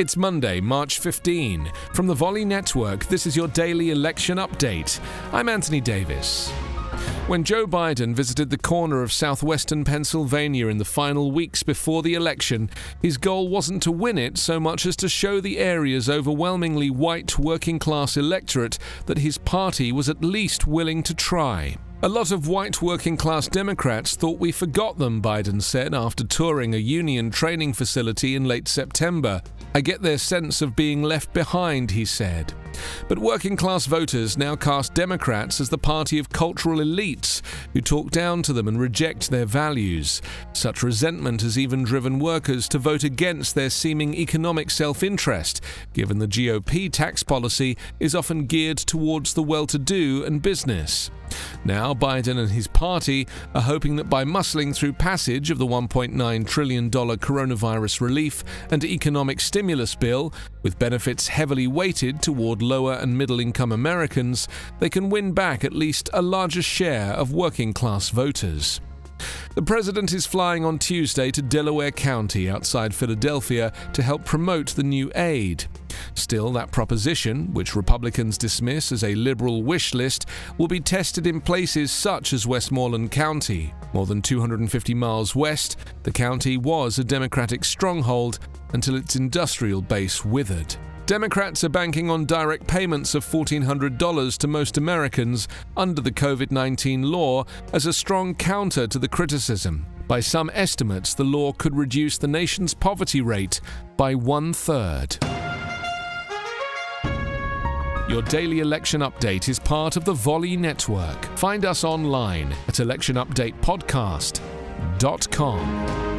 It's Monday, March 15. From the Volley Network, this is your daily election update. I'm Anthony Davis. When Joe Biden visited the corner of southwestern Pennsylvania in the final weeks before the election, his goal wasn't to win it so much as to show the area's overwhelmingly white working class electorate that his party was at least willing to try. A lot of white working class Democrats thought we forgot them, Biden said after touring a union training facility in late September. I get their sense of being left behind, he said. But working class voters now cast Democrats as the party of cultural elites who talk down to them and reject their values. Such resentment has even driven workers to vote against their seeming economic self interest, given the GOP tax policy is often geared towards the well to do and business. Now, Biden and his party are hoping that by muscling through passage of the $1.9 trillion coronavirus relief and economic stimulus bill, with benefits heavily weighted toward lower and middle income Americans, they can win back at least a larger share of working class voters. The president is flying on Tuesday to Delaware County outside Philadelphia to help promote the new aid. Still, that proposition, which Republicans dismiss as a liberal wish list, will be tested in places such as Westmoreland County. More than 250 miles west, the county was a Democratic stronghold until its industrial base withered. Democrats are banking on direct payments of $1,400 to most Americans under the COVID 19 law as a strong counter to the criticism. By some estimates, the law could reduce the nation's poverty rate by one third. Your daily election update is part of the Volley Network. Find us online at electionupdatepodcast.com.